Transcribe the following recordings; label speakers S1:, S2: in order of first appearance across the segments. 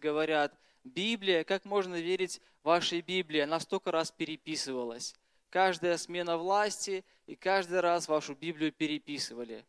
S1: говорят, Библия, как можно верить вашей Библии? Она столько раз переписывалась. Каждая смена власти и каждый раз вашу Библию переписывали.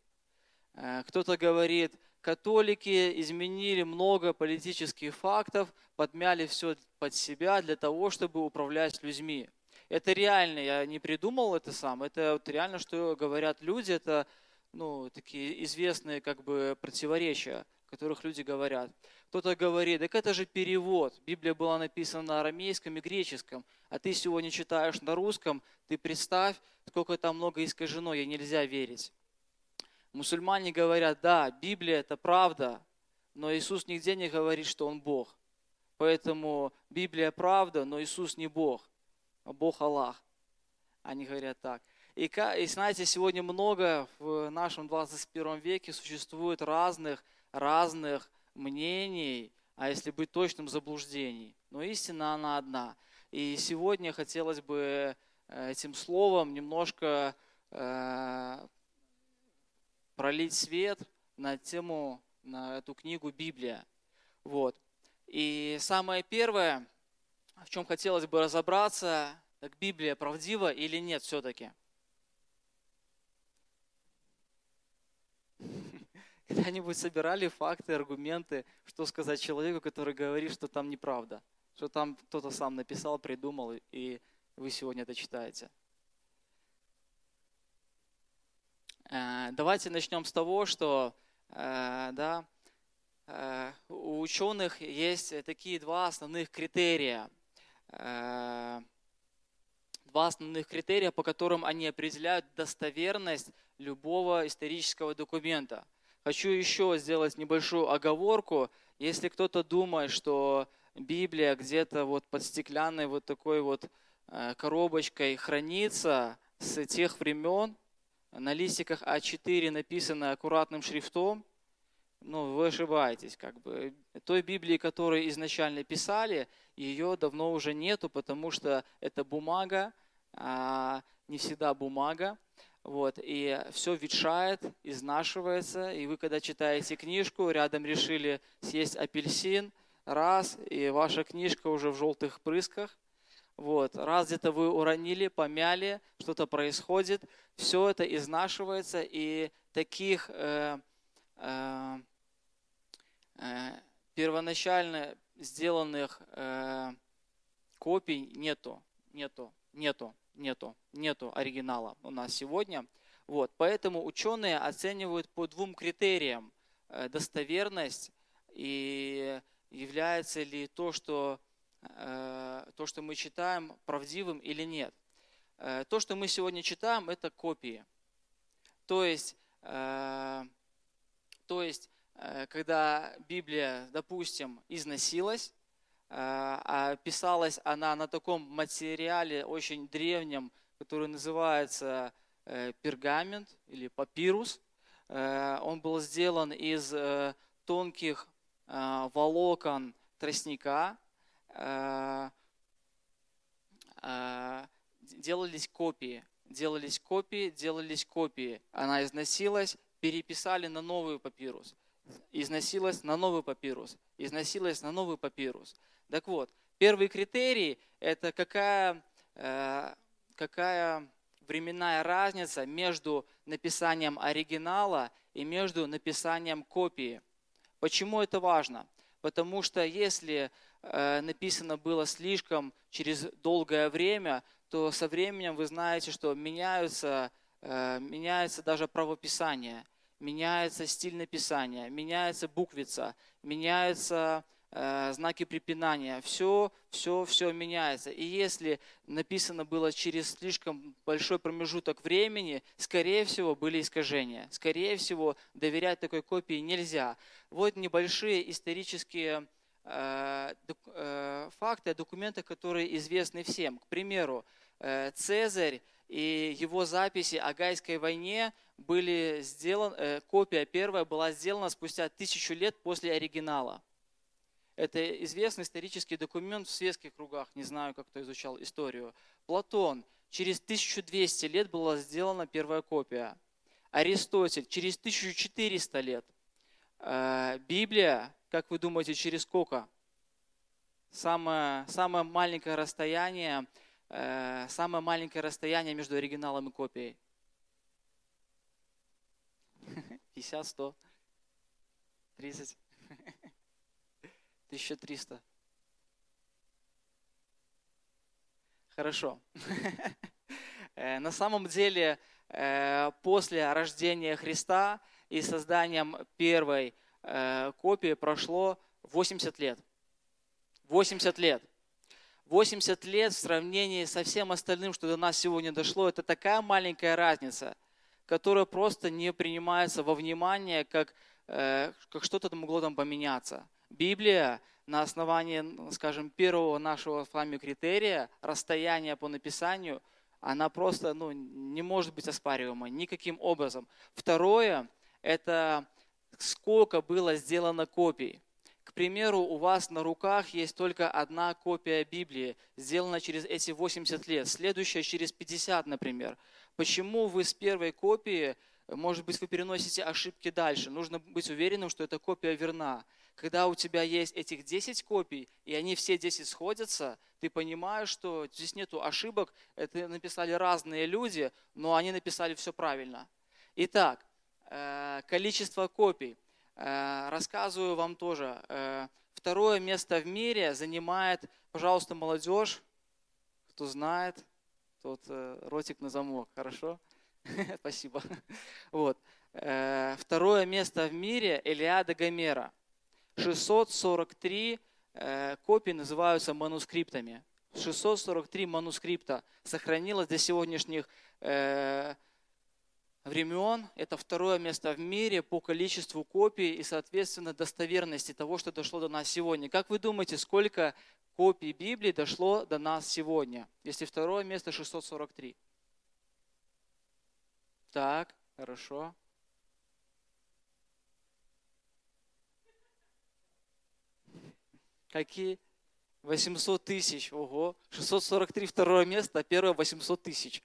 S1: Э, кто-то говорит, католики изменили много политических фактов, подмяли все под себя для того, чтобы управлять людьми. Это реально, я не придумал это сам, это вот реально, что говорят люди, это ну, такие известные как бы противоречия, которых люди говорят. Кто-то говорит, так это же перевод. Библия была написана на арамейском и греческом, а ты сегодня читаешь на русском, ты представь, сколько там много искажено, ей нельзя верить. Мусульмане говорят, да, Библия это правда, но Иисус нигде не говорит, что Он Бог. Поэтому Библия правда, но Иисус не Бог, а Бог Аллах. Они говорят так. И, и знаете, сегодня много в нашем 21 веке существует разных, разных мнений, а если быть точным, заблуждений. Но истина, она одна. И сегодня хотелось бы э, этим словом немножко э, пролить свет на тему, на эту книгу Библия. Вот. И самое первое, в чем хотелось бы разобраться, так Библия правдива или нет все-таки – Когда-нибудь собирали факты, аргументы, что сказать человеку, который говорит, что там неправда, что там кто-то сам написал, придумал, и вы сегодня это читаете. Э, давайте начнем с того, что э, да, э, у ученых есть такие два основных критерия. Два основных критерия, по которым они определяют достоверность любого исторического документа – Хочу еще сделать небольшую оговорку. Если кто-то думает, что Библия где-то вот под стеклянной вот такой вот э, коробочкой хранится с тех времен, на листиках А4 написано аккуратным шрифтом, ну, вы ошибаетесь, как бы. Той Библии, которую изначально писали, ее давно уже нету, потому что это бумага, а не всегда бумага. Вот, и все ветшает, изнашивается, и вы, когда читаете книжку, рядом решили съесть апельсин, раз, и ваша книжка уже в желтых прысках, вот, раз где-то вы уронили, помяли, что-то происходит, все это изнашивается, и таких э, э, э, первоначально сделанных э, копий нету, нету, нету нету, нету оригинала у нас сегодня. Вот, поэтому ученые оценивают по двум критериям э, достоверность и является ли то, что, э, то, что мы читаем, правдивым или нет. Э, то, что мы сегодня читаем, это копии. То есть, то есть когда Библия, допустим, износилась, писалась она на таком материале очень древнем, который называется э, пергамент или папирус. Э, он был сделан из э, тонких волокон тростника. Делались копии, делались копии, делались копии. Она износилась, переписали на новый папирус. Износилась на новый папирус. Износилась на новый папирус. Так вот, первый критерий – это какая, э, какая временная разница между написанием оригинала и между написанием копии. Почему это важно? Потому что если э, написано было слишком через долгое время, то со временем вы знаете, что меняются, э, меняется даже правописание, меняется стиль написания, меняется буквица, меняется знаки препинания, все, все, все меняется. И если написано было через слишком большой промежуток времени, скорее всего, были искажения. Скорее всего, доверять такой копии нельзя. Вот небольшие исторические э, э, факты, документы, которые известны всем. К примеру, Цезарь и его записи о Гайской войне были сделаны, копия первая была сделана спустя тысячу лет после оригинала. Это известный исторический документ в светских кругах, не знаю, как кто изучал историю. Платон, через 1200 лет была сделана первая копия. Аристотель, через 1400 лет. Э, Библия, как вы думаете, через сколько? самое, самое маленькое расстояние, э, самое маленькое расстояние между оригиналом и копией? 50, 100, 30, 1300. Хорошо. Э, на самом деле, э, после рождения Христа и созданием первой э, копии прошло 80 лет. 80 лет. 80 лет в сравнении со всем остальным, что до нас сегодня дошло, это такая маленькая разница, которая просто не принимается во внимание, как, как что-то могло там поменяться. Библия на основании, скажем, первого нашего с вами критерия, расстояния по написанию, она просто ну, не может быть оспариваема никаким образом. Второе, это сколько было сделано копий. К примеру, у вас на руках есть только одна копия Библии, сделана через эти 80 лет, следующая через 50, например. Почему вы с первой копии, может быть, вы переносите ошибки дальше? Нужно быть уверенным, что эта копия верна когда у тебя есть этих 10 копий, и они все 10 сходятся, ты понимаешь, что здесь нету ошибок, это написали разные люди, но они написали все правильно. Итак, э, количество копий. Э, рассказываю вам тоже. Э, второе место в мире занимает, пожалуйста, молодежь, кто знает, тот ротик на замок, хорошо? Спасибо. Вот. Второе место в мире Элиада Гомера – 643 э, копий называются манускриптами. 643 манускрипта сохранилось до сегодняшних э, времен. Это второе место в мире по количеству копий и, соответственно, достоверности того, что дошло до нас сегодня. Как вы думаете, сколько копий Библии дошло до нас сегодня, если второе место 643? Так, хорошо. Какие? 800 тысяч. Ого. 643 второе место, а первое 800 тысяч.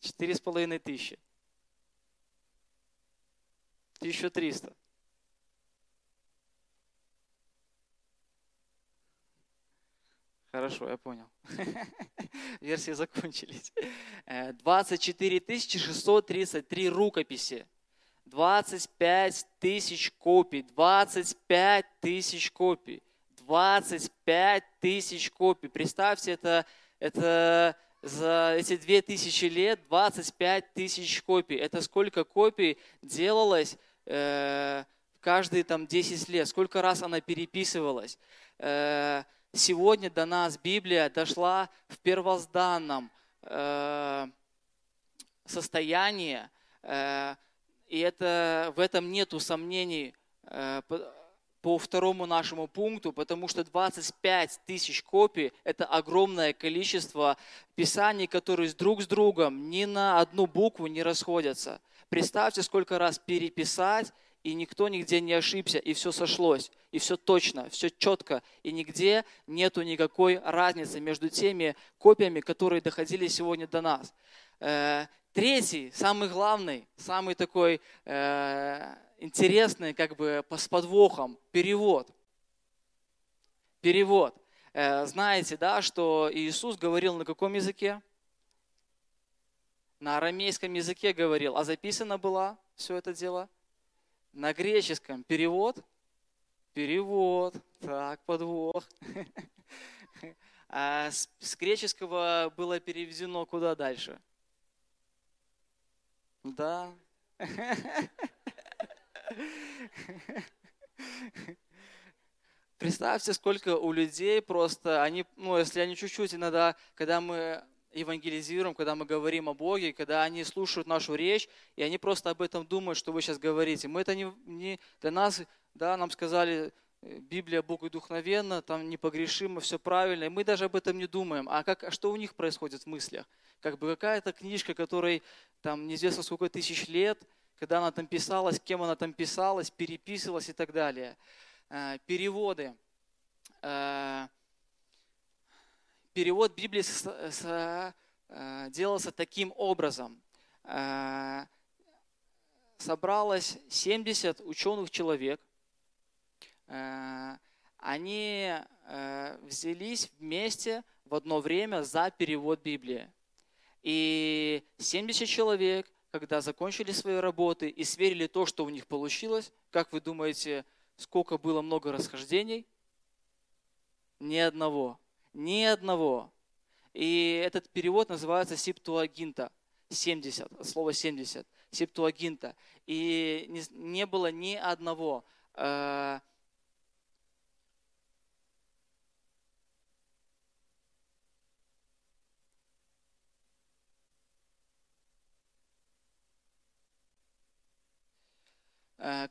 S1: Четыре с половиной тысячи. 1300. Хорошо, я понял. Версии закончились. 24 633 рукописи. 25 тысяч копий, 25 тысяч копий, 25 тысяч копий. Представьте, это, это за эти 2000 лет 25 тысяч копий. Это сколько копий делалось э, каждые там 10 лет, сколько раз она переписывалась. Э, сегодня до нас Библия дошла в первозданном э, состоянии, э, и это, в этом нету сомнений э, по второму нашему пункту, потому что 25 тысяч копий – это огромное количество писаний, которые друг с другом ни на одну букву не расходятся. Представьте, сколько раз переписать, и никто нигде не ошибся, и все сошлось, и все точно, все четко, и нигде нету никакой разницы между теми копиями, которые доходили сегодня до нас. Третий, самый главный, самый такой э, интересный, как бы с подвохом, перевод. Перевод. Э, знаете, да, что Иисус говорил на каком языке? На арамейском языке говорил, а записано было все это дело? На греческом. Перевод? Перевод. Так, подвох. А с греческого было переведено куда дальше? Да. Представьте, сколько у людей просто, они, ну, если они чуть-чуть иногда, когда мы евангелизируем, когда мы говорим о Боге, когда они слушают нашу речь, и они просто об этом думают, что вы сейчас говорите. Мы это не, не для нас, да, нам сказали, Библия Бог вдохновенна, там непогрешимо, все правильно, и мы даже об этом не думаем. А, как, а что у них происходит в мыслях? Как бы какая-то книжка, которой там неизвестно сколько тысяч лет, когда она там писалась, кем она там писалась, переписывалась и так далее. Э, переводы. Э, перевод Библии э, делался таким образом. Собралось 70 ученых человек. Они взялись вместе в одно время за перевод Библии. И 70 человек, когда закончили свои работы и сверили то, что у них получилось, как вы думаете, сколько было много расхождений? Ни одного. Ни одного. И этот перевод называется септуагинта. 70, слово 70. Септуагинта. И не было ни одного э,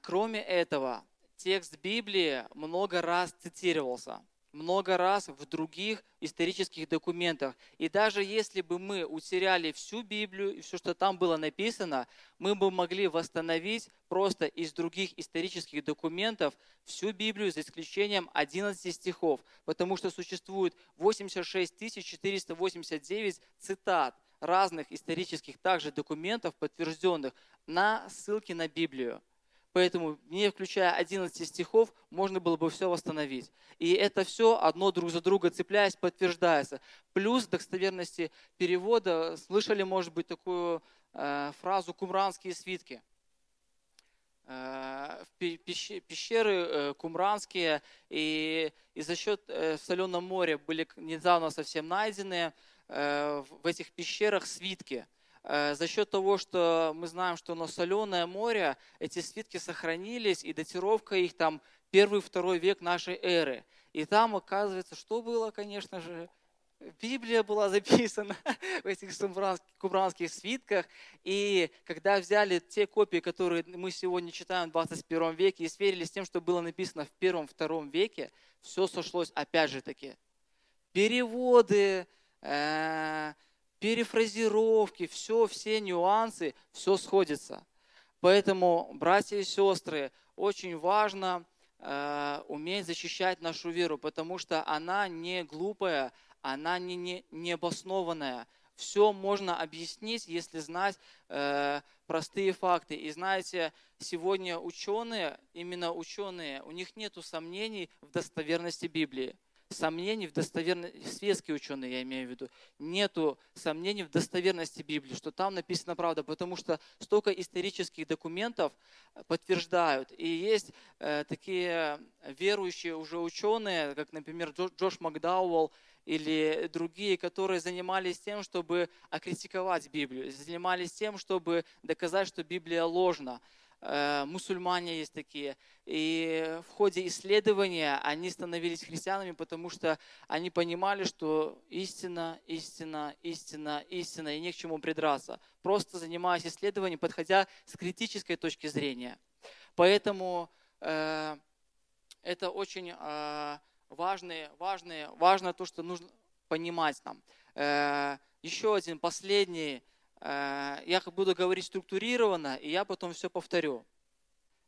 S1: кроме этого, текст Библии много раз цитировался, много раз в других исторических документах. И даже если бы мы утеряли всю Библию и все, что там было написано, мы бы могли восстановить просто из других исторических документов всю Библию за исключением 11 стихов, потому что существует 86 489 цитат разных исторических также документов, подтвержденных на ссылки на Библию. Поэтому, не включая 11 стихов, можно было бы все восстановить. И это все одно друг за друга цепляясь, подтверждается. Плюс достоверности перевода, слышали, может быть, такую э, фразу «кумранские свитки». Э, пещеры э, кумранские, и, и за счет э, в Соленом море были недавно совсем найдены э, в этих пещерах свитки – за счет того, что мы знаем, что на соленое море эти свитки сохранились, и датировка их там первый-второй век нашей эры. И там оказывается, что было, конечно же, Библия была записана в этих кубранских свитках. И когда взяли те копии, которые мы сегодня читаем в 21 веке, и сверили с тем, что было написано в первом-втором веке, все сошлось опять же таки. Переводы, э, перефразировки, все, все нюансы, все сходится. Поэтому, братья и сестры, очень важно э, уметь защищать нашу веру, потому что она не глупая, она не, не, не обоснованная. Все можно объяснить, если знать э, простые факты. И знаете, сегодня ученые, именно ученые, у них нет сомнений в достоверности Библии сомнений в достоверности, светские ученые я имею в виду, нету сомнений в достоверности Библии, что там написано правда, потому что столько исторических документов э, подтверждают. И есть э, такие верующие уже ученые, как, например, Джош Макдауэлл, или другие, которые занимались тем, чтобы окритиковать Библию, занимались тем, чтобы доказать, что Библия ложна. Э, мусульмане есть такие. И в ходе исследования они становились христианами, потому что они понимали, что истина, истина, истина, истина, и не к чему придраться. Просто занимаясь исследованием, подходя с критической точки зрения. Поэтому э, это очень э, важные, важные, важно то, что нужно понимать нам. Э, еще один последний я буду говорить структурированно, и я потом все повторю.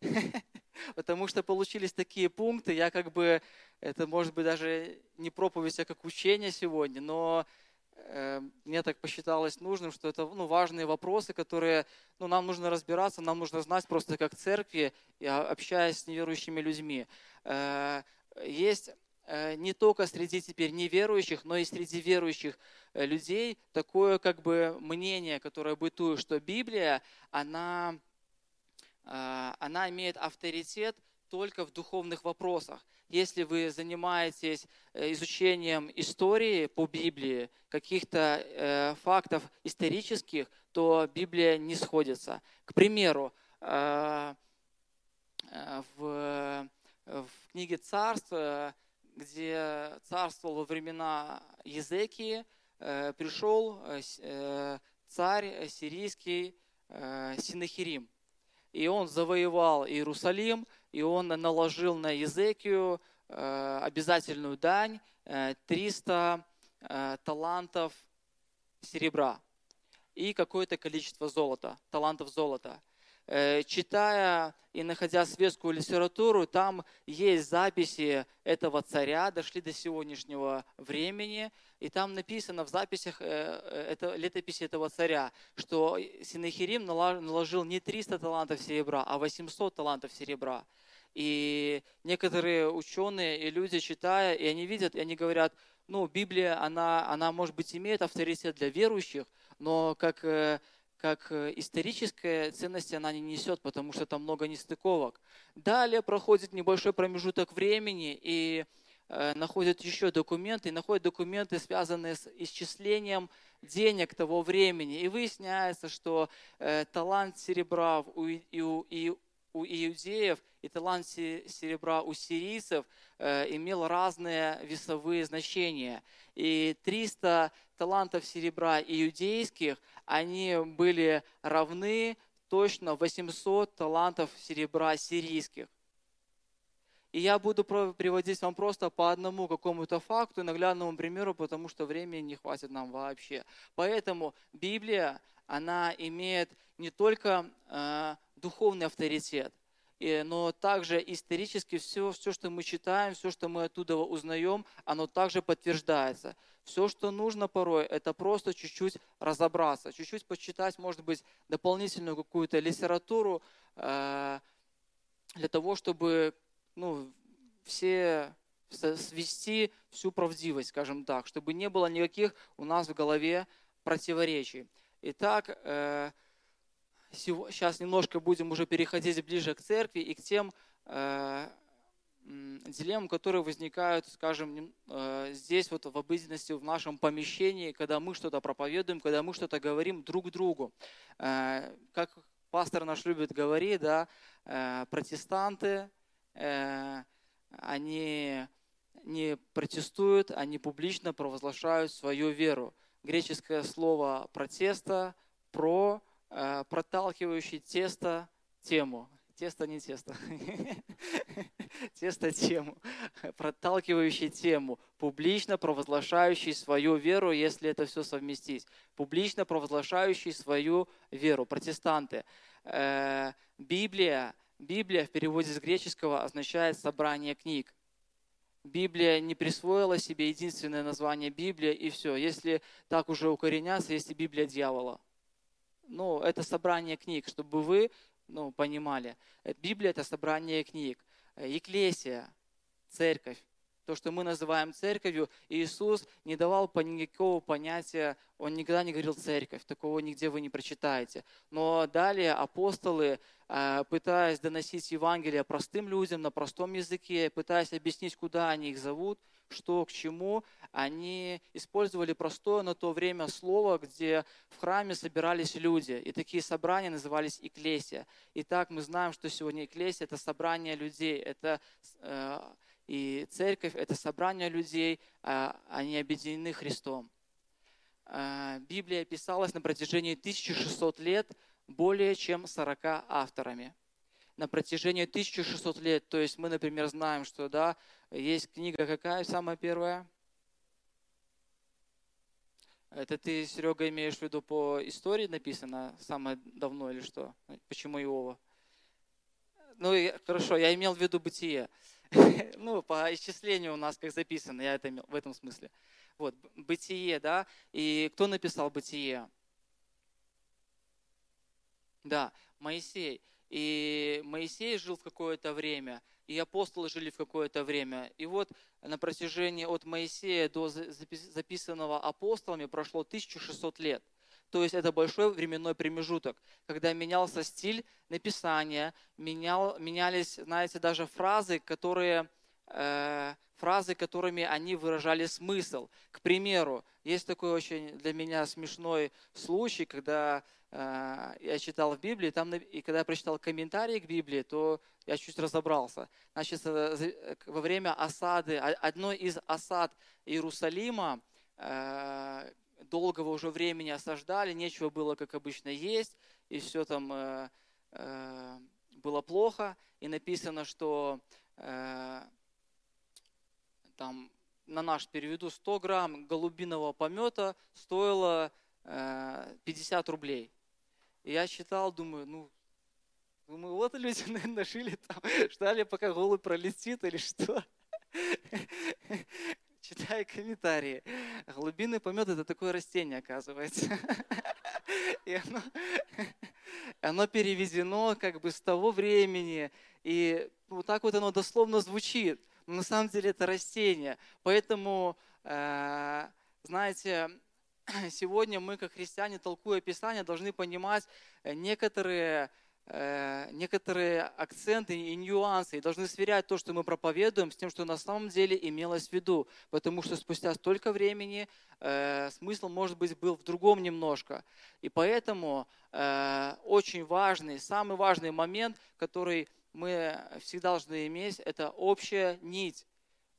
S1: Потому что получились такие пункты, я как бы, это может быть даже не проповедь, а как учение сегодня, но э, мне так посчиталось нужным, что это ну, важные вопросы, которые ну, нам нужно разбираться, нам нужно знать просто как церкви, общаясь с неверующими людьми. Э, есть Э, не только среди теперь неверующих, но и среди верующих э, людей такое как бы мнение, которое бытует, что Библия, она, э, она имеет авторитет только в духовных вопросах. Если вы занимаетесь изучением истории по Библии, каких-то фактов исторических, то Библия не сходится. К примеру, в, в книге Царств где царствовал во времена Езекии, э, пришел э, э, царь сирийский Синахирим. И он завоевал Иерусалим, и он наложил на Езекию обязательную дань 300 талантов серебра и какое-то количество золота, талантов золота – читая и находя светскую литературу, там есть записи этого царя, дошли до сегодняшнего времени, и там написано в записях э, э, это, летописи этого царя, что Синахирим наложил не 300 талантов серебра, а 800 талантов серебра. И некоторые ученые и люди, читая, и они видят, и они говорят, ну, Библия, она, она может быть, имеет авторитет для верующих, но как, э, как историческая ценность она не несет, потому что там много нестыковок. Далее проходит небольшой промежуток времени, и э, находят еще документы, и находят документы, связанные с исчислением денег того времени. И выясняется, что э, талант серебра у, и, и, у иудеев и талант серебра у сирийцев э, имел разные весовые значения. И 300 талантов серебра иудейских, они были равны точно 800 талантов серебра сирийских. И я буду приводить вам просто по одному какому-то факту наглядному примеру, потому что времени не хватит нам вообще. Поэтому Библия, она имеет не только э, духовный авторитет, но также исторически все, все, что мы читаем, все, что мы оттуда узнаем, оно также подтверждается. Все, что нужно порой, это просто чуть-чуть разобраться, чуть-чуть почитать, может быть, дополнительную какую-то литературу э, для того, чтобы ну, все свести всю правдивость, скажем так, чтобы не было никаких у нас в голове противоречий. Итак, э, сейчас немножко будем уже переходить ближе к церкви и к тем э, дилеммам, которые возникают, скажем, э, здесь вот в обыденности, в нашем помещении, когда мы что-то проповедуем, когда мы что-то говорим друг другу. Как пастор наш любит говорить, да, протестанты, Э, они не протестуют, они публично провозглашают свою веру. Греческое слово протеста про э, проталкивающий тесто тему. Тесто не тесто. Тесто тему. Проталкивающий тему. Публично провозглашающий свою веру, если это все совместить. Публично провозглашающий свою веру. Протестанты. Э, Библия Библия в переводе с греческого означает собрание книг. Библия не присвоила себе единственное название Библия и все. Если так уже укореняться, есть Библия дьявола. Ну, это собрание книг, чтобы вы ну, понимали. Библия – это собрание книг. Екклесия, церковь, то, что мы называем церковью, Иисус не давал никакого понятия, Он никогда не говорил церковь, такого нигде вы не прочитаете. Но далее апостолы, э, пытаясь доносить Евангелие простым людям на простом языке, пытаясь объяснить, куда они их зовут, что к чему, они использовали простое на то время слово, где в храме собирались люди. И такие собрания назывались Экклесия. Итак, мы знаем, что сегодня Экклесия – это собрание людей, это э, и церковь – это собрание людей, а, они объединены Христом. А, Библия писалась на протяжении 1600 лет более чем 40 авторами. На протяжении 1600 лет, то есть мы, например, знаем, что да, есть книга какая самая первая? Это ты, Серега, имеешь в виду по истории написано самое давно или что? Почему Иова? Ну, хорошо, я имел в виду бытие. ну, по исчислению у нас как записано, я это имел в этом смысле. Вот, бытие, да, и кто написал бытие? Да, Моисей. И Моисей жил в какое-то время, и апостолы жили в какое-то время. И вот на протяжении от Моисея до записанного апостолами прошло 1600 лет. То есть это большой временной промежуток, когда менялся стиль написания, менял, менялись, знаете, даже фразы, которые, э, фразы, которыми они выражали смысл. К примеру, есть такой очень для меня смешной случай, когда я читал в Библии, там, и когда я прочитал комментарии к Библии, то я чуть разобрался. Значит, э, во время осады, одной из осад Иерусалима, э, долгого уже времени осаждали, нечего было, как обычно, есть, и все там э, э, было плохо. И написано, что э, там на наш переведу 100 грамм голубиного помета стоило э, 50 рублей. И я читал, думаю, ну, думаю, вот люди, наверное, жили там, ждали, пока голубь пролетит или что. читай комментарии. Глубинный помет – это такое растение, оказывается. И оно, оно переведено как бы с того времени, и вот так вот оно дословно звучит. Но на самом деле это растение. Поэтому, э, знаете, сегодня мы, как христиане, толкуя Писание, должны понимать э, некоторые Э, некоторые акценты и нюансы, и должны сверять то, что мы проповедуем, с тем, что на самом деле имелось в виду. Потому что спустя столько времени э, смысл, может быть, был в другом немножко. И поэтому очень важный, самый важный момент, который мы всегда должны иметь, это общая нить.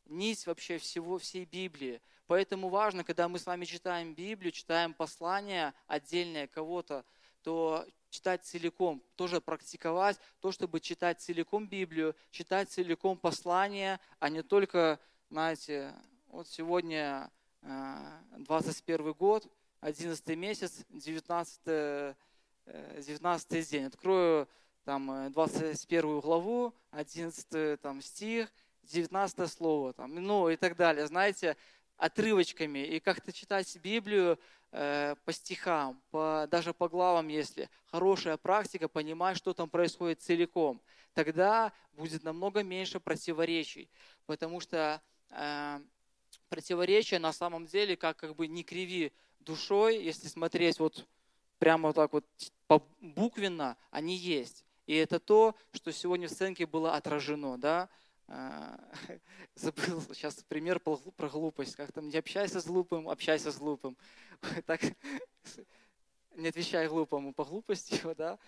S1: Нить вообще всего, всей Библии. Поэтому важно, когда мы с вами читаем Библию, читаем послание отдельное кого-то, то читать целиком, тоже практиковать то, чтобы читать целиком Библию, читать целиком послание, а не только, знаете, вот сегодня 21 э, год, 11 месяц, 19, 19 э, день. Открою там 21 э, главу, 11 там, стих, 19 слово, там, ну и так далее. Знаете, отрывочками и как-то читать Библию э, по стихам, по, даже по главам, если хорошая практика, понимать, что там происходит целиком, тогда будет намного меньше противоречий, потому что э, противоречия на самом деле, как, как бы не криви душой, если смотреть вот прямо вот так вот буквенно, они есть. И это то, что сегодня в сценке было отражено, да, забыл сейчас пример про глупость. Как там, не общайся с глупым, общайся с глупым. Так, не отвечай глупому по глупости, да.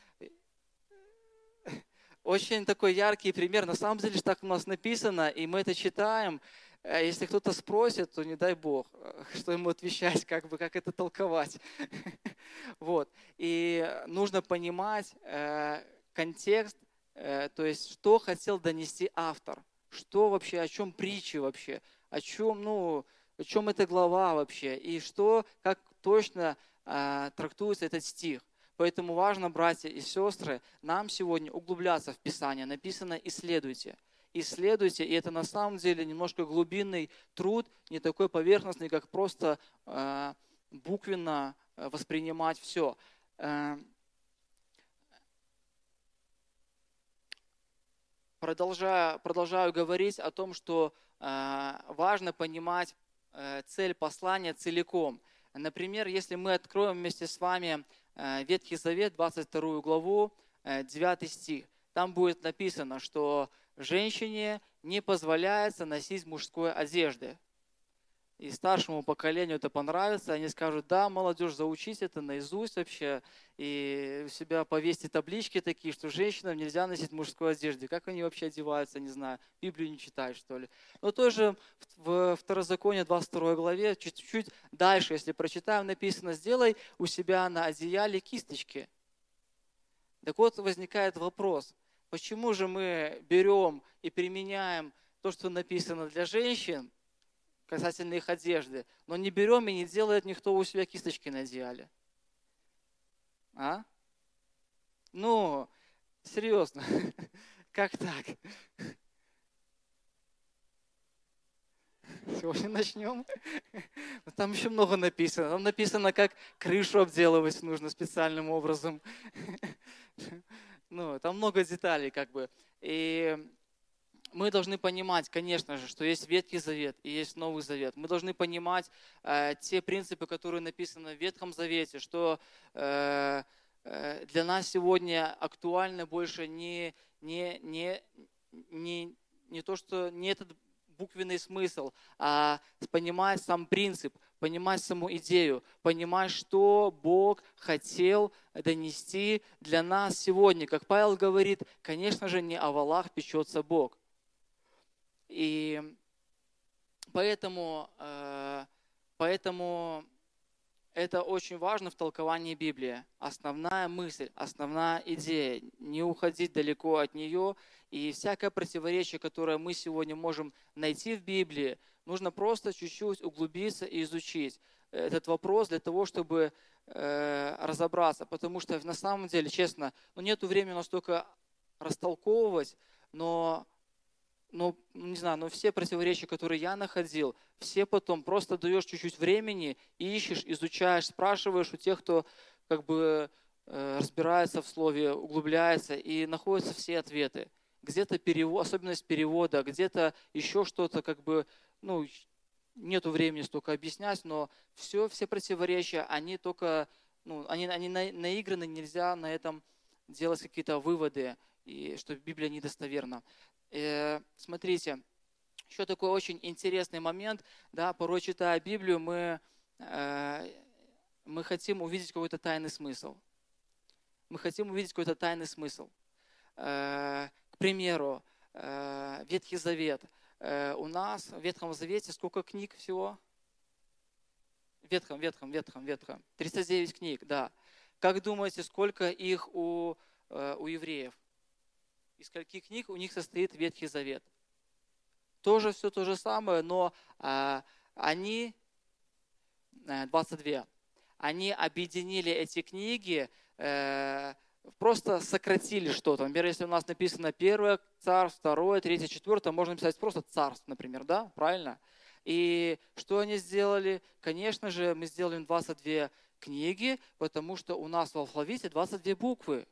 S1: Очень такой яркий пример. На самом деле, так у нас написано, и мы это читаем. А если кто-то спросит, то не дай Бог, что ему отвечать, как бы, как это толковать. Вот. И нужно понимать э, контекст то есть что хотел донести автор, что вообще, о чем притчи вообще, о чем, ну, о чем эта глава вообще, и что, как точно э, трактуется этот стих. Поэтому важно, братья и сестры, нам сегодня углубляться в Писание. Написано «исследуйте». Исследуйте, и это на самом деле немножко глубинный труд, не такой поверхностный, как просто э, буквенно э, воспринимать все. Э, продолжаю, продолжаю говорить о том, что э, важно понимать э, цель послания целиком. Например, если мы откроем вместе с вами э, Ветхий Завет, 22 главу, 9 стих, там будет написано, что женщине не позволяется носить мужской одежды и старшему поколению это понравится, они скажут, да, молодежь, заучись это наизусть вообще, и у себя повесьте таблички такие, что женщинам нельзя носить мужской одежды. Как они вообще одеваются, не знаю, Библию не читают, что ли. Но тоже в Второзаконие 22 главе, чуть-чуть дальше, если прочитаем, написано, сделай у себя на одеяле кисточки. Так вот, возникает вопрос, почему же мы берем и применяем то, что написано для женщин, касательно их одежды. Но не берем и не делает никто у себя кисточки на одеяле. А? Ну, серьезно, как так? Сегодня начнем. Там еще много написано. Там написано, как крышу обделывать нужно специальным образом. Ну, там много деталей, как бы. И мы должны понимать, конечно же, что есть Ветхий Завет и есть Новый Завет. Мы должны понимать э, те принципы, которые написаны в Ветхом Завете, что э, э, для нас сегодня актуально больше не, не, не, не, не то, что не этот буквенный смысл, а понимать сам принцип, понимать саму идею, понимать, что Бог хотел донести для нас сегодня. Как Павел говорит, конечно же, не о валах печется Бог. И поэтому, э, поэтому это очень важно в толковании Библии. Основная мысль, основная идея. Не уходить далеко от нее. И всякое противоречие, которое мы сегодня можем найти в Библии, нужно просто чуть-чуть углубиться и изучить этот вопрос для того, чтобы э, разобраться. Потому что на самом деле, честно, ну, нет времени настолько растолковывать, но но, ну, не знаю, но все противоречия, которые я находил, все потом просто даешь чуть-чуть времени, ищешь, изучаешь, спрашиваешь у тех, кто как бы э, разбирается в слове, углубляется и находятся все ответы. Где-то перевод, особенность перевода, где-то еще что-то, как бы, ну, нету времени столько объяснять, но все, все противоречия, они только, ну, они, они наиграны, нельзя на этом делать какие-то выводы, и что Библия недостоверна. Э, смотрите, еще такой очень интересный момент, да, порой читая Библию, мы, э, мы хотим увидеть какой-то тайный смысл. Мы хотим увидеть какой-то тайный смысл. Э, к примеру, Ветхий Завет. У нас в Ветхом Завете сколько книг всего? Ветхом, Ветхом, Ветхом, Ветхом. 39 книг, да. Как думаете, сколько их у, у евреев? Из скольких книг у них состоит Ветхий Завет? Тоже все то же самое, но а, они, 22, э, они объединили эти книги, э, просто сократили что-то. Например, если у нас написано первое царство, второе, третье, четвертое, можно написать просто царство, например, да, правильно? И что они сделали? Конечно же, мы сделали 22 книги, потому что у нас в алфавите 22 буквы.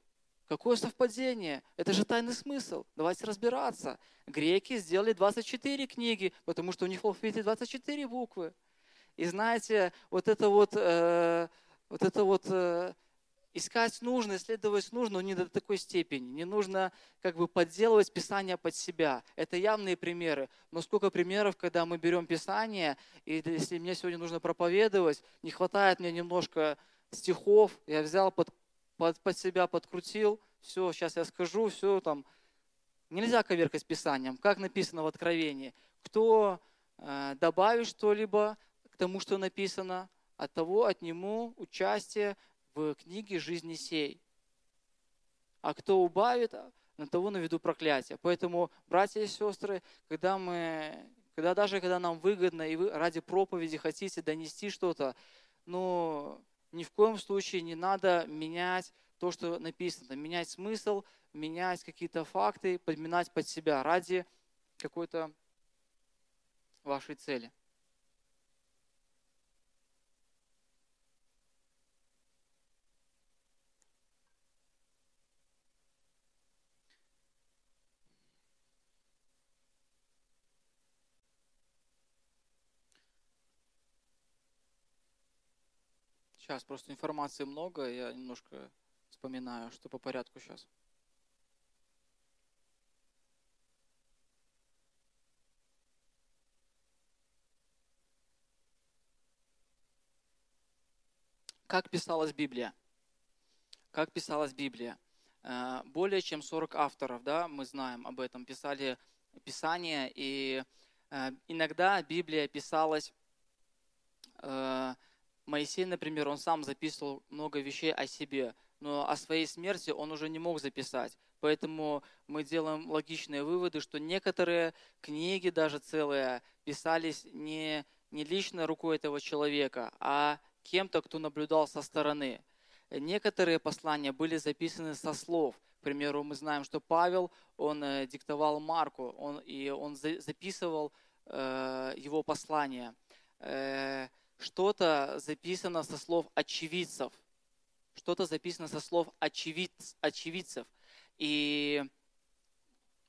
S1: Какое совпадение? Это же тайный смысл. Давайте разбираться. Греки сделали 24 книги, потому что у них в алфавите 24 буквы. И знаете, вот это вот, э, вот это вот э, искать нужно, исследовать нужно, но не до такой степени. Не нужно как бы подделывать Писание под себя. Это явные примеры. Но сколько примеров, когда мы берем Писание, и если мне сегодня нужно проповедовать, не хватает мне немножко стихов, я взял под под, под себя подкрутил, все, сейчас я скажу, все там. Нельзя коверкать Писанием, как написано в Откровении. Кто э, добавит что-либо к тому, что написано, от того отниму участие в книге жизни сей. А кто убавит, на того наведу проклятие. Поэтому, братья и сестры, когда мы, когда даже когда нам выгодно и вы ради проповеди хотите донести что-то, ну, ни в коем случае не надо менять то, что написано, менять смысл, менять какие-то факты, подминать под себя ради какой-то вашей цели. Сейчас просто информации много, я немножко вспоминаю, что по порядку сейчас. Как писалась Библия? Как писалась Библия? Э, более чем 40 авторов, да, мы знаем об этом, писали Писание, и э, иногда Библия писалась э, Моисей, например, он сам записывал много вещей о себе, но о своей смерти он уже не мог записать. Поэтому мы делаем логичные выводы, что некоторые книги, даже целые, писались не, не лично рукой этого человека, а кем-то, кто наблюдал со стороны. Некоторые послания были записаны со слов. К примеру, мы знаем, что Павел, он э, диктовал Марку, он, и он записывал э, его послания. Э, что-то записано со слов очевидцев, что-то записано со слов очевидц, очевидцев. И,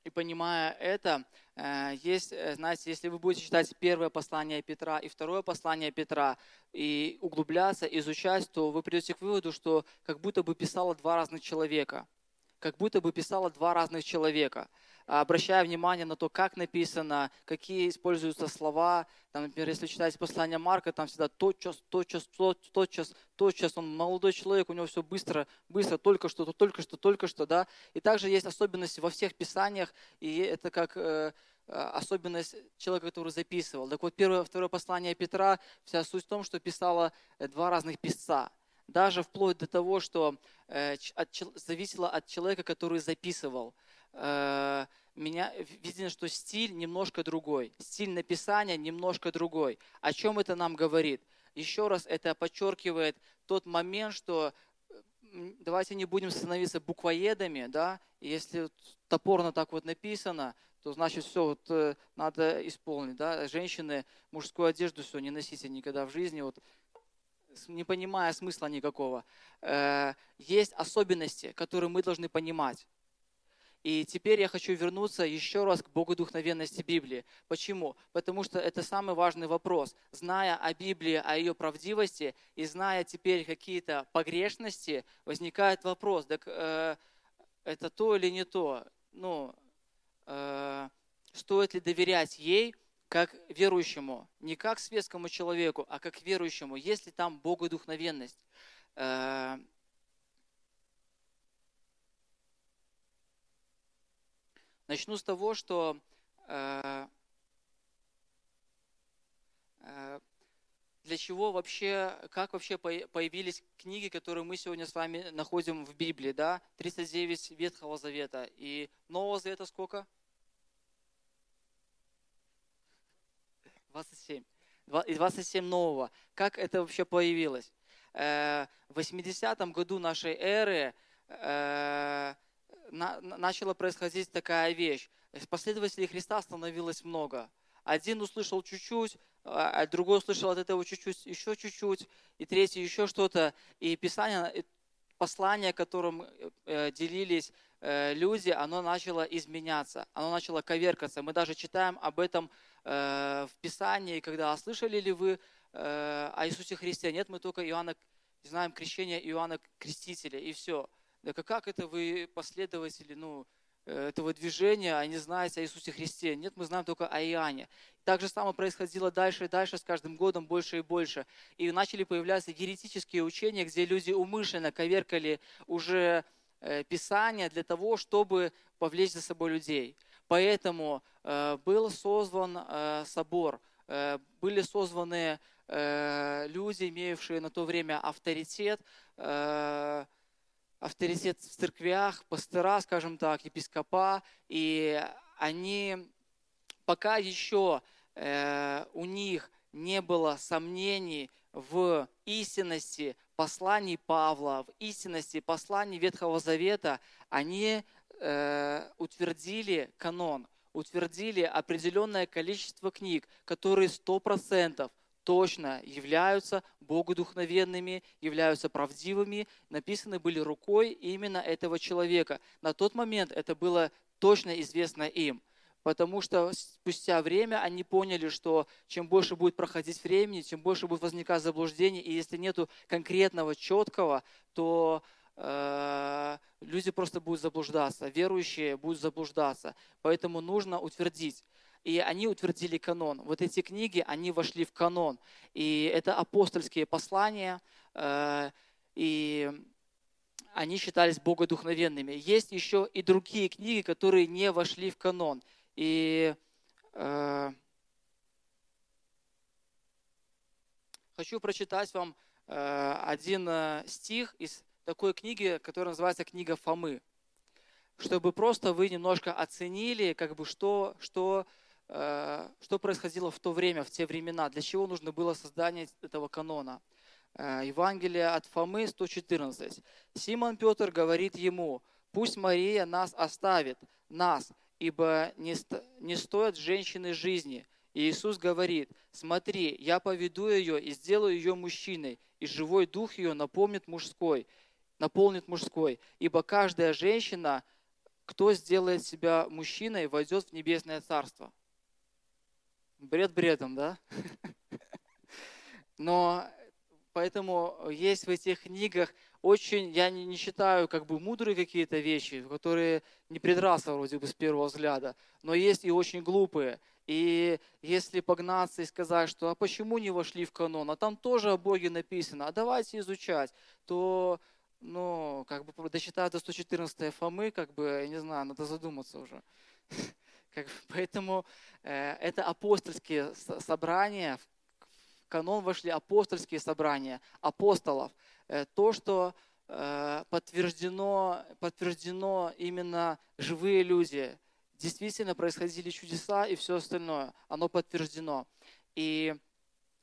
S1: и понимая это, э, есть, э, знаете, если вы будете читать первое послание Петра и второе послание Петра, и углубляться, изучать, то вы придете к выводу, что как будто бы писало два разных человека. Как будто бы писало два разных человека обращая внимание на то, как написано, какие используются слова. Там, например, если читать послание Марка, там всегда тотчас, тотчас, тотчас, тотчас. Он молодой человек, у него все быстро, быстро, только что, только что, только что, да. И также есть особенности во всех писаниях, и это как э, особенность человека, который записывал. Так вот, первое, второе послание Петра, вся суть в том, что писало э, два разных писца. Даже вплоть до того, что э, от, зависело от человека, который записывал – Э, меня видно, что стиль немножко другой, стиль написания немножко другой. О чем это нам говорит? Еще раз это подчеркивает тот момент, что давайте не будем становиться буквоедами, да, если топорно так вот написано, то значит все вот, э, надо исполнить, да, женщины мужскую одежду все не носите никогда в жизни, вот не понимая смысла никакого. Э, есть особенности, которые мы должны понимать. И теперь я хочу вернуться еще раз к богодухновенности Библии. Почему? Потому что это самый важный вопрос. Зная о Библии, о ее правдивости и зная теперь какие-то погрешности, возникает вопрос, так э, это то или не то? Ну, э, стоит ли доверять ей, как верующему, не как светскому человеку, а как верующему, есть ли там богодухновенность? Э, Начну с того, что э, э, для чего вообще, как вообще появились книги, которые мы сегодня с вами находим в Библии, да? 39 Ветхого Завета и Нового Завета сколько? 27. И 27 нового. Как это вообще появилось? Э, в 80-м году нашей эры на, начала происходить такая вещь. Последователей Христа становилось много. Один услышал чуть-чуть, а, а другой услышал от этого чуть-чуть, еще чуть-чуть, и третий еще что-то. И Писание, послание, которым э, делились э, люди, оно начало изменяться, оно начало коверкаться. Мы даже читаем об этом э, в Писании, когда слышали ли вы о Иисусе Христе? Нет, мы только Иоанна, знаем крещение Иоанна Крестителя, и все. Так а как это вы последователи ну, э, этого движения, а не знаете о Иисусе Христе? Нет, мы знаем только о Иоанне. Так же самое происходило дальше и дальше, с каждым годом больше и больше. И начали появляться еретические учения, где люди умышленно коверкали уже э, Писание для того, чтобы повлечь за собой людей. Поэтому э, был создан собор, были созваны люди, имеющие на то время авторитет, авторитет в церквях, пастора, скажем так, епископа, и они пока еще э, у них не было сомнений в истинности посланий Павла, в истинности посланий Ветхого Завета, они э, утвердили канон, утвердили определенное количество книг, которые сто процентов точно являются богодухновенными, являются правдивыми, написаны были рукой именно этого человека. На тот момент это было точно известно им, потому что спустя время они поняли, что чем больше будет проходить времени, тем больше будет возникать заблуждений, и если нету конкретного, четкого, то э, люди просто будут заблуждаться, верующие будут заблуждаться. Поэтому нужно утвердить и они утвердили канон. Вот эти книги, они вошли в канон. И это апостольские послания, э, и они считались богодухновенными. Есть еще и другие книги, которые не вошли в канон. И э, хочу прочитать вам э, один стих из такой книги, которая называется «Книга Фомы», чтобы просто вы немножко оценили, как бы, что, что что происходило в то время, в те времена, для чего нужно было создание этого канона. Э, Евангелие от Фомы 114. Симон Петр говорит ему, пусть Мария нас оставит, нас, ибо не, не стоят женщины жизни. И Иисус говорит, смотри, я поведу ее и сделаю ее мужчиной, и живой дух ее напомнит мужской, наполнит мужской. Ибо каждая женщина, кто сделает себя мужчиной, войдет в небесное царство. Бред бредом, да? Но поэтому есть в этих книгах очень, я не, не считаю как бы мудрые какие-то вещи, которые не придраться вроде бы с первого взгляда, но есть и очень глупые. И если погнаться и сказать, что а почему не вошли в канон, а там тоже о Боге написано, а давайте изучать, то ну, как бы досчитать до 114 Фомы, как бы, я не знаю, надо задуматься уже. Как, поэтому э, это апостольские собрания, в канон вошли апостольские собрания апостолов. Э, то, что э, подтверждено, подтверждено именно живые люди, действительно происходили чудеса и все остальное, оно подтверждено. И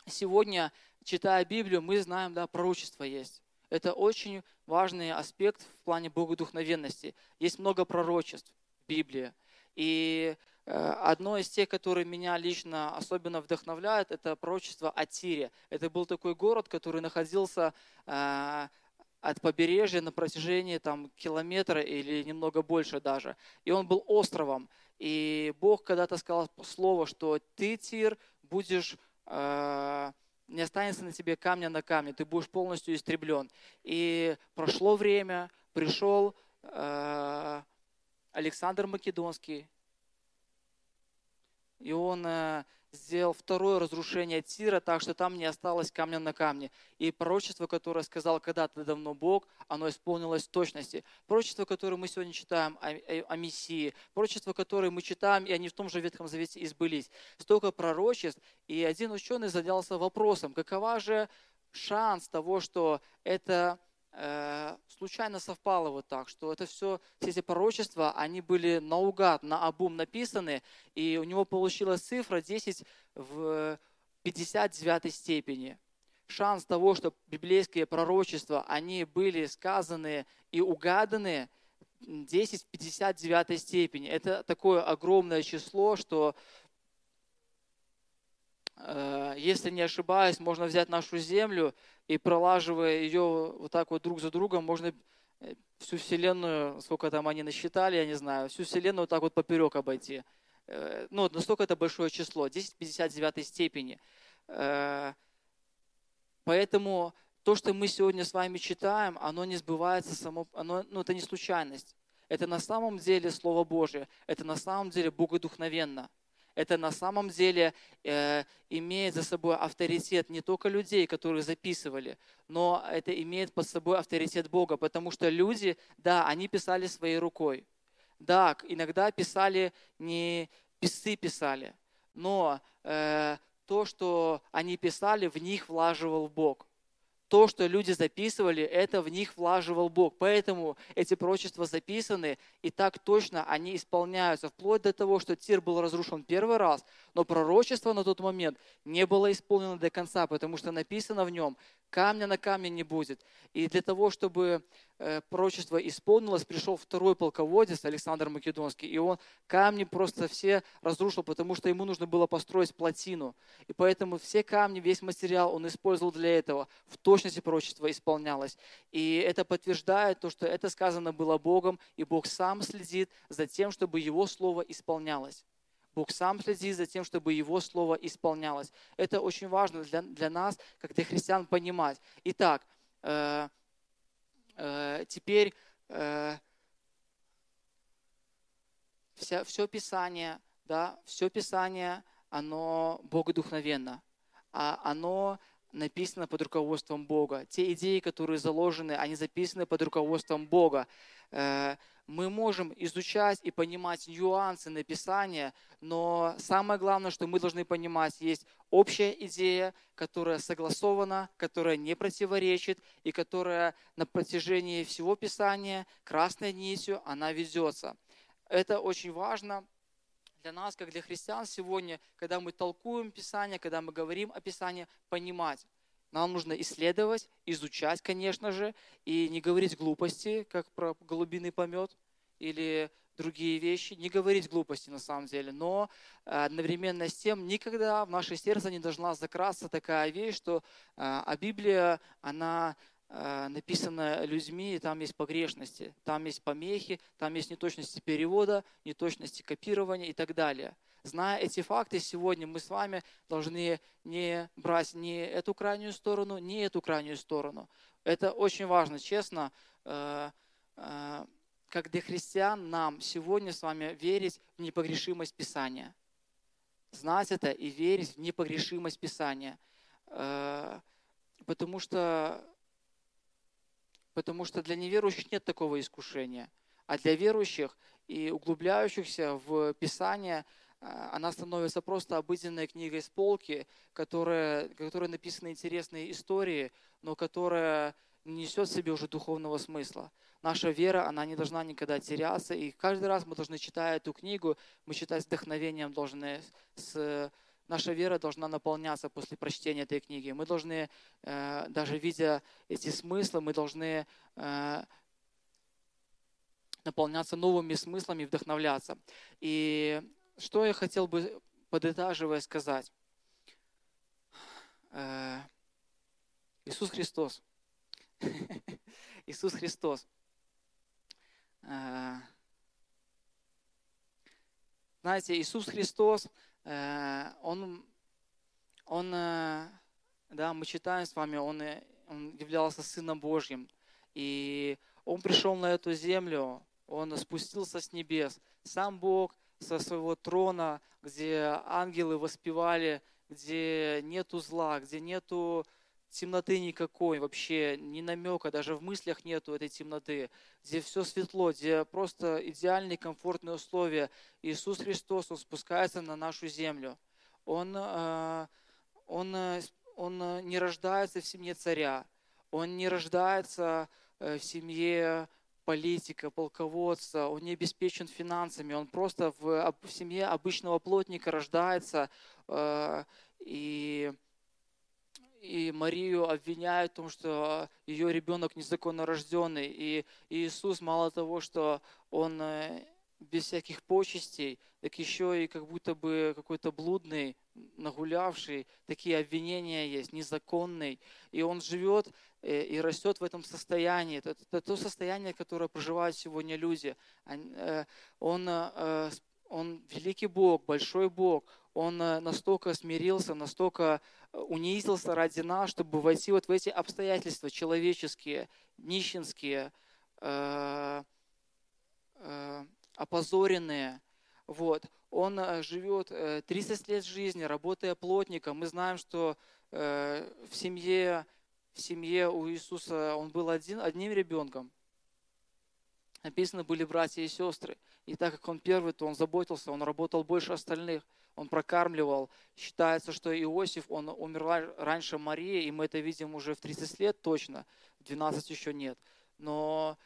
S1: сегодня, читая Библию, мы знаем, да, пророчество есть. Это очень важный аспект в плане богодухновенности. Есть много пророчеств в Библии. И Э, одно из тех, которые меня лично особенно вдохновляют, это пророчество о Тире. Это был такой город, который находился э, от побережья на протяжении там, километра или немного больше даже. И он был островом. И Бог когда-то сказал слово, что ты, Тир, будешь э, не останется на тебе камня на камне, ты будешь полностью истреблен. И прошло время, пришел Александр Македонский, и он э, сделал второе разрушение Тира, так что там не осталось камня на камне. И пророчество, которое сказал когда-то давно Бог, оно исполнилось в точности. Пророчество, которое мы сегодня читаем о, о, о Мессии, пророчество, которое мы читаем, и они в том же Ветхом Завете избылись. Столько пророчеств, и один ученый задался вопросом, какова же шанс того, что это случайно совпало вот так, что это все, все эти пророчества, они были наугад, на обум написаны, и у него получилась цифра 10 в 59 степени. Шанс того, что библейские пророчества, они были сказаны и угаданы, 10 в 59 степени. Это такое огромное число, что Э, если не ошибаюсь, можно взять нашу землю и пролаживая ее вот так вот друг за другом, можно э, всю Вселенную, сколько там они насчитали, я не знаю, всю Вселенную вот так вот поперек обойти. Э, ну, настолько это большое число, 10 в 59 степени. Поэтому то, что мы сегодня с вами читаем, оно не сбывается само, оно, ну, это не случайность. Это на самом деле Слово Божие, это на самом деле богодухновенно это на самом деле э, имеет за собой авторитет не только людей, которые записывали, но это имеет под собой авторитет Бога, потому что люди, да, они писали своей рукой. Да, иногда писали не писцы писали, но э, то, что они писали, в них влаживал Бог то, что люди записывали, это в них влаживал Бог. Поэтому эти пророчества записаны, и так точно они исполняются, вплоть до того, что Тир был разрушен первый раз, но пророчество на тот момент не было исполнено до конца, потому что написано в нем, камня на камне не будет. И для того, чтобы э, пророчество исполнилось, пришел второй полководец Александр Македонский, и он камни просто все разрушил, потому что ему нужно было построить плотину. И поэтому все камни, весь материал он использовал для этого. В точности пророчество исполнялось. И это подтверждает то, что это сказано было Богом, и Бог сам следит за тем, чтобы его слово исполнялось. Бог сам следит за тем, чтобы Его Слово исполнялось. Это очень важно для, для нас, как для христиан, понимать. Итак, э, э, теперь э, вся, все Писание, да, все Писание, оно богодухновенно, а оно написано под руководством Бога. Те идеи, которые заложены, они записаны под руководством Бога. Э, мы можем изучать и понимать нюансы написания, но самое главное, что мы должны понимать, есть общая идея, которая согласована, которая не противоречит и которая на протяжении всего Писания красной нитью она ведется. Это очень важно для нас, как для христиан сегодня, когда мы толкуем Писание, когда мы говорим о Писании, понимать. Нам нужно исследовать, изучать, конечно же, и не говорить глупости, как про голубиный помет или другие вещи, не говорить глупости на самом деле, но э, одновременно с тем никогда в наше сердце не должна закрасться такая вещь, что э, а Библия, она э, написана людьми, и там есть погрешности, там есть помехи, там есть неточности перевода, неточности копирования и так далее. Зная эти факты, сегодня мы с вами должны не брать ни эту крайнюю сторону, ни эту крайнюю сторону. Это очень важно, честно. Э, э, как для христиан нам сегодня с вами верить в непогрешимость Писания. Знать это и верить в непогрешимость Писания. Э, потому что, потому что для неверующих нет такого искушения. А для верующих и углубляющихся в Писание – она становится просто обыденной книгой с полки, которая, которой написаны интересные истории, но которая не несет в себе уже духовного смысла. Наша вера, она не должна никогда теряться, и каждый раз мы должны, читая эту книгу, мы читать с вдохновением должны, с, наша вера должна наполняться после прочтения этой книги. Мы должны, э, даже видя эти смыслы, мы должны э, наполняться новыми смыслами, вдохновляться. И что я хотел бы, подытаживая, сказать? Иисус Христос. Иисус Христос. Знаете, Иисус Христос, Он, он да, мы читаем с вами, Он, он являлся Сыном Божьим. И Он пришел на эту землю, Он спустился с небес. Сам Бог со своего трона, где ангелы воспевали, где нету зла, где нету темноты никакой, вообще ни намека, даже в мыслях нету этой темноты, где все светло, где просто идеальные комфортные условия. Иисус Христос, Он спускается на нашу землю. Он, э, он, он не рождается в семье царя, Он не рождается э, в семье политика, полководца, он не обеспечен финансами, он просто в, в семье обычного плотника рождается, э, и, и Марию обвиняют в том, что ее ребенок незаконно рожденный, и Иисус мало того, что он э, без всяких почестей, так еще и как будто бы какой-то блудный, нагулявший, такие обвинения есть, незаконный. И он живет э, и растет в этом состоянии. Это, это то состояние, которое проживают сегодня люди. Э, он, э, он великий Бог, большой Бог. Он настолько смирился, настолько унизился ради нас, чтобы войти вот в эти обстоятельства человеческие, нищенские, опозоренные. Вот. Он э, живет 30 э, лет жизни, работая плотником. Мы знаем, что э, в семье, в семье у Иисуса он был один, одним ребенком. Написано, были братья и сестры. И так как он первый, то он заботился, он работал больше остальных. Он прокармливал. Считается, что Иосиф, он умер раньше Марии, и мы это видим уже в 30 лет точно, в 12 еще нет. Но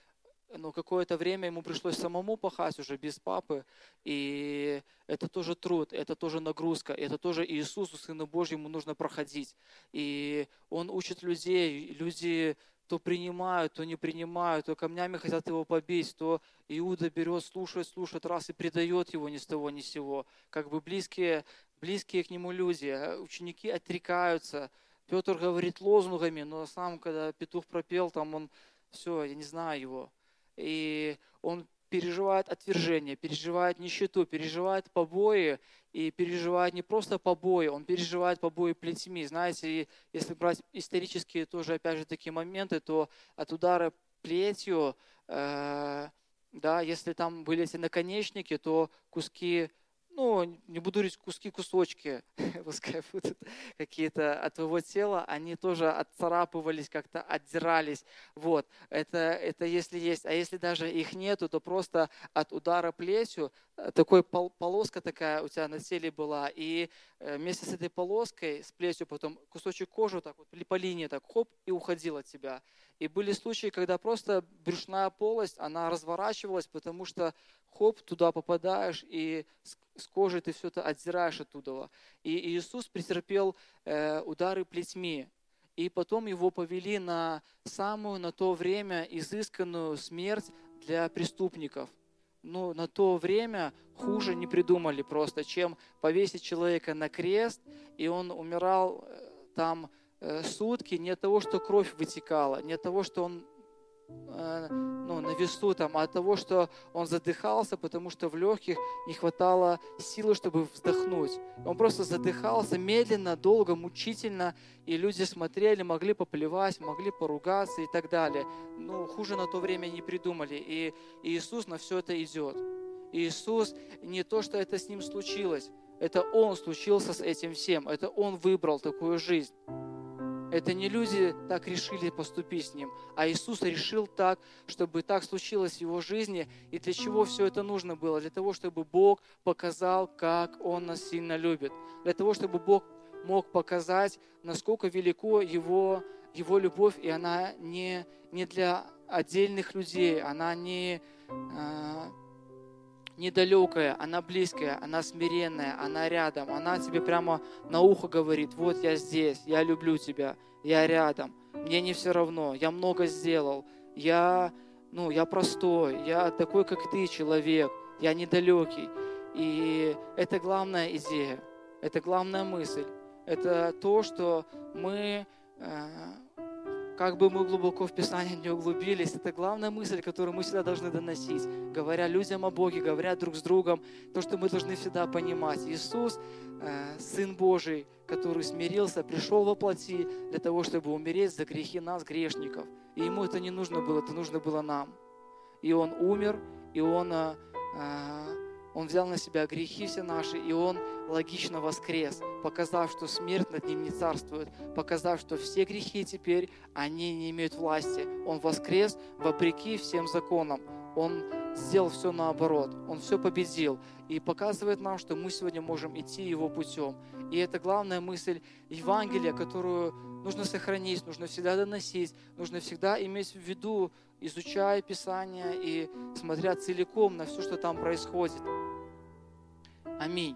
S1: но какое-то время ему пришлось самому пахать уже без папы, и это тоже труд, это тоже нагрузка, это тоже Иисусу, Сыну Божьему, нужно проходить. И он учит людей, люди то принимают, то не принимают, то камнями хотят его побить, то Иуда берет, слушает, слушает раз и предает его ни с того, ни с сего. Как бы близкие, близкие к нему люди, а ученики отрекаются. Петр говорит лозунгами, но сам, когда петух пропел, там он, все, я не знаю его и он переживает отвержение, переживает нищету, переживает побои, и переживает не просто побои, он переживает побои плетьми. Знаете, если брать исторические тоже, опять же, такие моменты, то от удара плетью, э, да, если там были эти наконечники, то куски ну, не буду говорить куски, кусочки, пускай будут какие-то от твоего тела, они тоже отцарапывались, как-то отдирались. Вот, это, это если есть. А если даже их нету, то просто от удара плетью э, такой пол, полоска такая у тебя на теле была, и э, вместе с этой полоской, с плетью потом кусочек кожи так вот по линии так хоп и уходил от тебя. И были случаи, когда просто брюшная полость, она разворачивалась, потому что хоп, туда попадаешь, и с кожи ты все это отзираешь оттуда. И Иисус претерпел э, удары плетьми. И потом его повели на самую на то время изысканную смерть для преступников. Ну, на то время хуже не придумали просто, чем повесить человека на крест, и он умирал э, там э, сутки не от того, что кровь вытекала, не от того, что он ну, на весу, там, от того, что он задыхался, потому что в легких не хватало силы, чтобы вздохнуть. Он просто задыхался медленно, долго, мучительно, и люди смотрели, могли поплевать, могли поругаться и так далее. Ну, хуже на то время не придумали. И Иисус на все это идет. Иисус не то, что это с ним случилось, это Он случился с этим всем, это Он выбрал такую жизнь. Это не люди так решили поступить с ним, а Иисус решил так, чтобы так случилось в его жизни. И для чего все это нужно было? Для того, чтобы Бог показал, как Он нас сильно любит. Для того, чтобы Бог мог показать, насколько велико Его, его любовь, и она не, не для отдельных людей, она не, а, недалекая, она близкая, она смиренная, она рядом. Она тебе прямо на ухо говорит, вот я здесь, я люблю тебя, я рядом, мне не все равно, я много сделал, я, ну, я простой, я такой, как ты, человек, я недалекий. И это главная идея, это главная мысль. Это то, что мы э, как бы мы глубоко в Писание не углубились, это главная мысль, которую мы всегда должны доносить, говоря людям о Боге, говоря друг с другом, то, что мы должны всегда понимать. Иисус, э, Сын Божий, который смирился, пришел во плоти для того, чтобы умереть за грехи нас, грешников. И Ему это не нужно было, это нужно было нам. И Он умер, и Он, э, э он взял на себя грехи все наши, и Он логично воскрес, показав, что смерть над ним не царствует, показав, что все грехи теперь, они не имеют власти. Он воскрес вопреки всем законам. Он сделал все наоборот. Он все победил. И показывает нам, что мы сегодня можем идти его путем. И это главная мысль Евангелия, которую нужно сохранить, нужно всегда доносить, нужно всегда иметь в виду, изучая Писание и смотря целиком на все, что там происходит. Аминь.